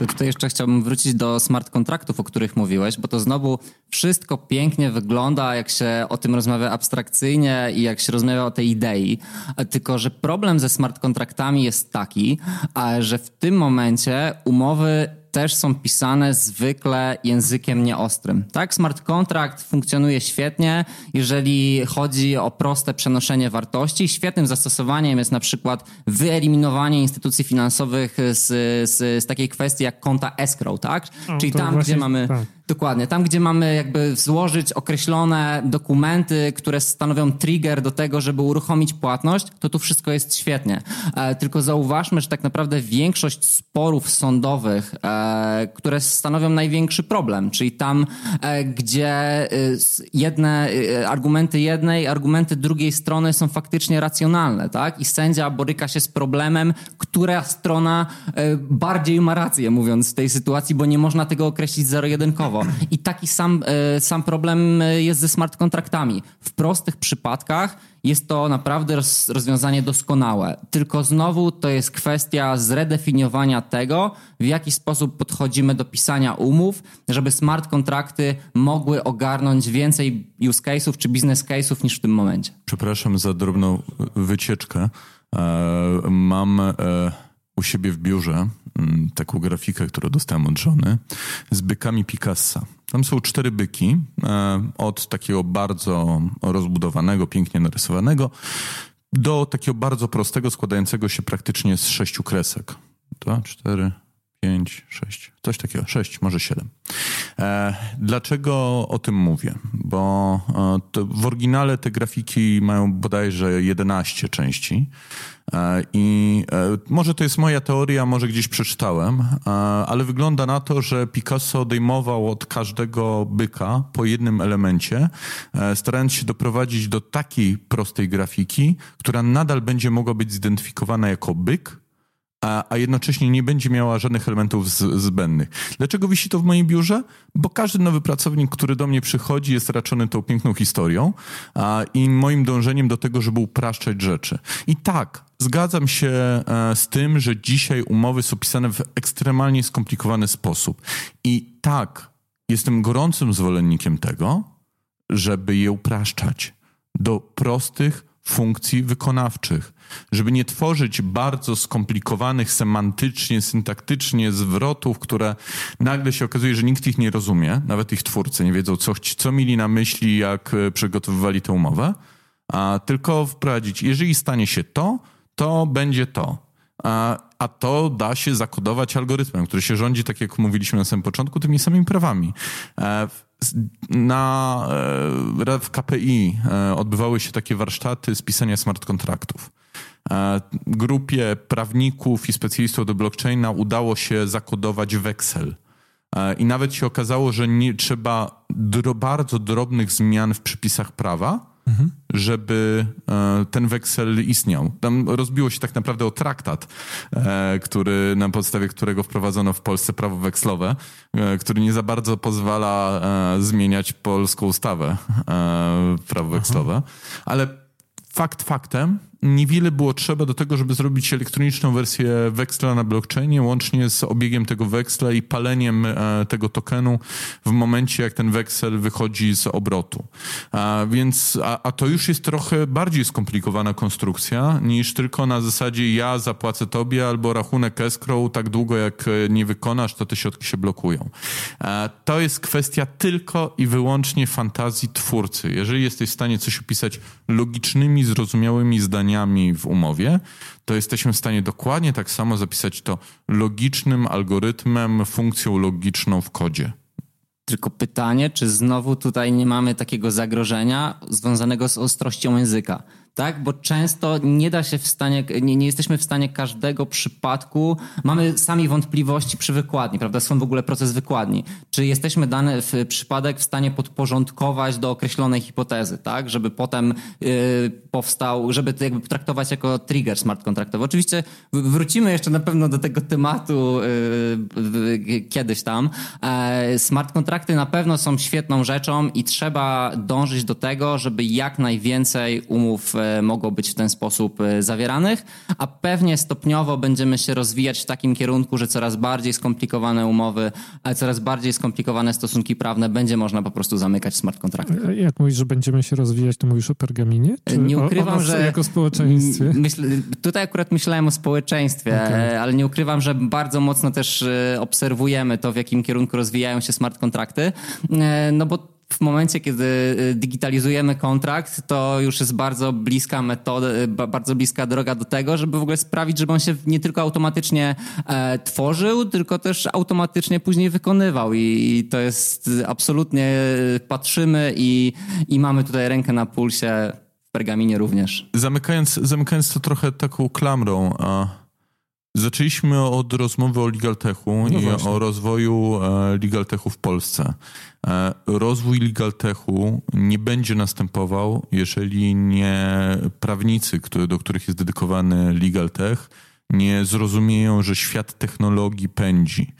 To tutaj jeszcze chciałbym wrócić do smart kontraktów, o których mówiłeś, bo to znowu wszystko pięknie wygląda, jak się o tym rozmawia abstrakcyjnie i jak się rozmawia o tej idei. Tylko, że problem ze smart kontraktami jest taki, że w tym momencie umowy też są pisane zwykle językiem nieostrym. Tak, smart contract funkcjonuje świetnie, jeżeli chodzi o proste przenoszenie wartości. Świetnym zastosowaniem jest na przykład wyeliminowanie instytucji finansowych z, z, z takiej kwestii jak konta escrow, tak? O, Czyli tam, właśnie- gdzie mamy... tak. Dokładnie. Tam, gdzie mamy jakby złożyć określone dokumenty, które stanowią trigger do tego, żeby uruchomić płatność, to tu wszystko jest świetnie. E, tylko zauważmy, że tak naprawdę większość sporów sądowych, e, które stanowią największy problem, czyli tam, e, gdzie e, jedne e, argumenty jednej, argumenty drugiej strony są faktycznie racjonalne, tak? I sędzia boryka się z problemem, która strona e, bardziej ma rację, mówiąc w tej sytuacji, bo nie można tego określić zero-jedynkowo. I taki sam, e, sam problem e, jest ze smart kontraktami. W prostych przypadkach jest to naprawdę roz, rozwiązanie doskonałe. Tylko znowu to jest kwestia zredefiniowania tego, w jaki sposób podchodzimy do pisania umów, żeby smart kontrakty mogły ogarnąć więcej use case'ów czy business case'ów niż w tym momencie. Przepraszam za drobną wycieczkę. E, mam e, u siebie w biurze mm, taką grafikę, którą dostałem od żony z bykami Picassa. Tam są cztery byki, e, od takiego bardzo rozbudowanego, pięknie narysowanego, do takiego bardzo prostego, składającego się praktycznie z sześciu kresek. Dwa, cztery, pięć, sześć. Coś takiego. Sześć, może siedem. E, dlaczego o tym mówię? Bo e, w oryginale te grafiki mają bodajże 11 części. E, I może to jest moja teoria, może gdzieś przeczytałem, ale wygląda na to, że Picasso odejmował od każdego byka po jednym elemencie, starając się doprowadzić do takiej prostej grafiki, która nadal będzie mogła być zidentyfikowana jako byk, a, a jednocześnie nie będzie miała żadnych elementów z, zbędnych. Dlaczego wisi to w moim biurze? Bo każdy nowy pracownik, który do mnie przychodzi, jest raczony tą piękną historią a, i moim dążeniem do tego, żeby upraszczać rzeczy. I tak, zgadzam się e, z tym, że dzisiaj umowy są pisane w ekstremalnie skomplikowany sposób. I tak, jestem gorącym zwolennikiem tego, żeby je upraszczać do prostych funkcji wykonawczych, żeby nie tworzyć bardzo skomplikowanych semantycznie, syntaktycznie zwrotów, które nagle się okazuje, że nikt ich nie rozumie, nawet ich twórcy nie wiedzą, co, co mieli na myśli, jak e, przygotowywali tę umowę, a tylko wprowadzić, jeżeli stanie się to, to będzie to. A, to da się zakodować algorytmem, który się rządzi, tak jak mówiliśmy na samym początku, tymi samymi prawami. E, Na, e, w KPI e, odbywały się takie warsztaty z pisania smart kontraktów. Grupie prawników i specjalistów do blockchaina udało się zakodować weksel. I nawet się okazało, że nie trzeba dro, bardzo drobnych zmian w przepisach prawa, żeby e, ten weksel istniał. Tam rozbiło się tak naprawdę o traktat, e, który, na podstawie którego wprowadzono w Polsce prawo wekslowe, e, który nie za bardzo pozwala zmieniać polską ustawę prawo wekslowe. Ale fakt faktem, niewiele było trzeba do tego, żeby zrobić elektroniczną wersję weksla na blockchainie, łącznie z obiegiem tego weksla i paleniem e, tego tokenu w momencie, jak ten weksel wychodzi z obrotu. A, więc, a, a to już jest trochę bardziej skomplikowana konstrukcja niż tylko na zasadzie ja zapłacę tobie albo rachunek escrow tak długo, jak e, nie wykonasz, to te środki się blokują. E, To jest kwestia tylko i wyłącznie fantazji twórcy. Jeżeli jesteś w stanie coś opisać logicznymi, zrozumiałymi zdaniami w umowie, to jesteśmy w stanie dokładnie tak samo zapisać to logicznym algorytmem, funkcją logiczną w kodzie. Tylko pytanie, czy znowu tutaj nie mamy takiego zagrożenia związanego z ostrością języka? Tak, bo często nie da się w stanie, nie, nie jesteśmy w stanie każdego przypadku, mamy sami wątpliwości przy wykładni, prawda? Są w ogóle proces wykładni. Czy jesteśmy dany w przypadek w stanie podporządkować do określonej hipotezy, tak? Żeby potem y, powstał, żeby to jakby traktować jako trigger smart kontraktowy. Oczywiście wrócimy jeszcze na pewno do tego tematu y, kiedyś tam. E, Smart kontrakty na pewno są świetną rzeczą i trzeba dążyć do tego, żeby jak najwięcej umów e, mogą być w ten sposób zawieranych, a pewnie stopniowo będziemy się rozwijać w takim kierunku, że coraz bardziej skomplikowane umowy, coraz bardziej skomplikowane stosunki prawne będzie można po prostu zamykać smart kontraktach. Jak mówisz, że będziemy się rozwijać, to mówisz o pergaminie? Czy nie ukrywam, o, o że jako społeczeństwie. Myśl, tutaj akurat myślałem o społeczeństwie, okay. ale nie ukrywam, że bardzo mocno też obserwujemy to, w jakim kierunku rozwijają się smart kontrakty, no bo w momencie, kiedy y, digitalizujemy kontrakt, to już jest bardzo bliska metoda, y, bardzo bliska droga do tego, żeby w ogóle sprawić, żeby on się nie tylko automatycznie e, tworzył, tylko też automatycznie później wykonywał. I, to jest absolutnie y, patrzymy i, i mamy tutaj rękę na pulsie w pergaminie również. Zamykając, zamykając to trochę taką klamrą, a Zaczęliśmy od rozmowy o LegalTechu no i właśnie. o rozwoju e, LegalTechu w Polsce. E, rozwój LegalTechu nie będzie następował, jeżeli nie prawnicy, do których jest dedykowany LegalTech, nie zrozumieją, że świat technologii pędzi.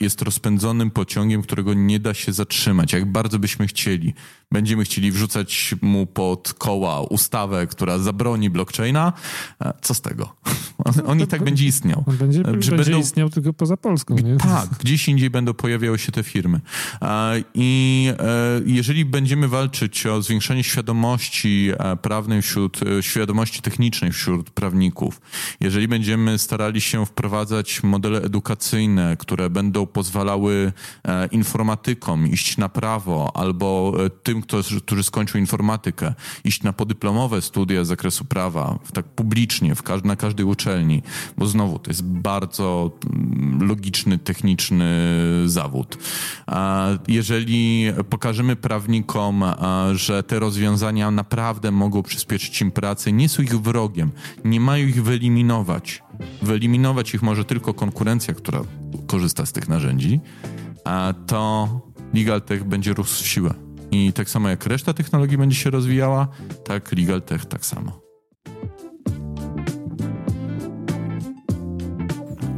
Jest rozpędzonym pociągiem, którego nie da się zatrzymać. Jak bardzo byśmy chcieli, będziemy chcieli wrzucać mu pod koła ustawę, która zabroni blockchaina, co z tego? On, on i tak będzie istniał. On będzie, będzie będą... istniał tylko poza Polską. Nie? Tak, gdzieś indziej będą pojawiały się te firmy. I e, jeżeli będziemy walczyć o zwiększenie świadomości e, prawnej wśród, e, świadomości technicznej wśród prawników, jeżeli będziemy starali się wprowadzać modele edukacyjne, które będą pozwalały informatykom iść na prawo albo tym, którzy skończył informatykę, iść na podyplomowe studia z zakresu prawa, tak publicznie, na każdej uczelni, bo znowu to jest bardzo mm, logiczny, techniczny zawód. Jeżeli pokażemy prawnikom, że te rozwiązania naprawdę mogą przyspieszyć im pracę, nie są ich wrogiem, nie mają ich wyeliminować. Wyeliminować ich może tylko konkurencja, która korzysta z tych narzędzi, to LegalTech będzie rósł w siłę. I tak samo jak reszta technologii będzie się rozwijała, tak Legal Tech tak samo.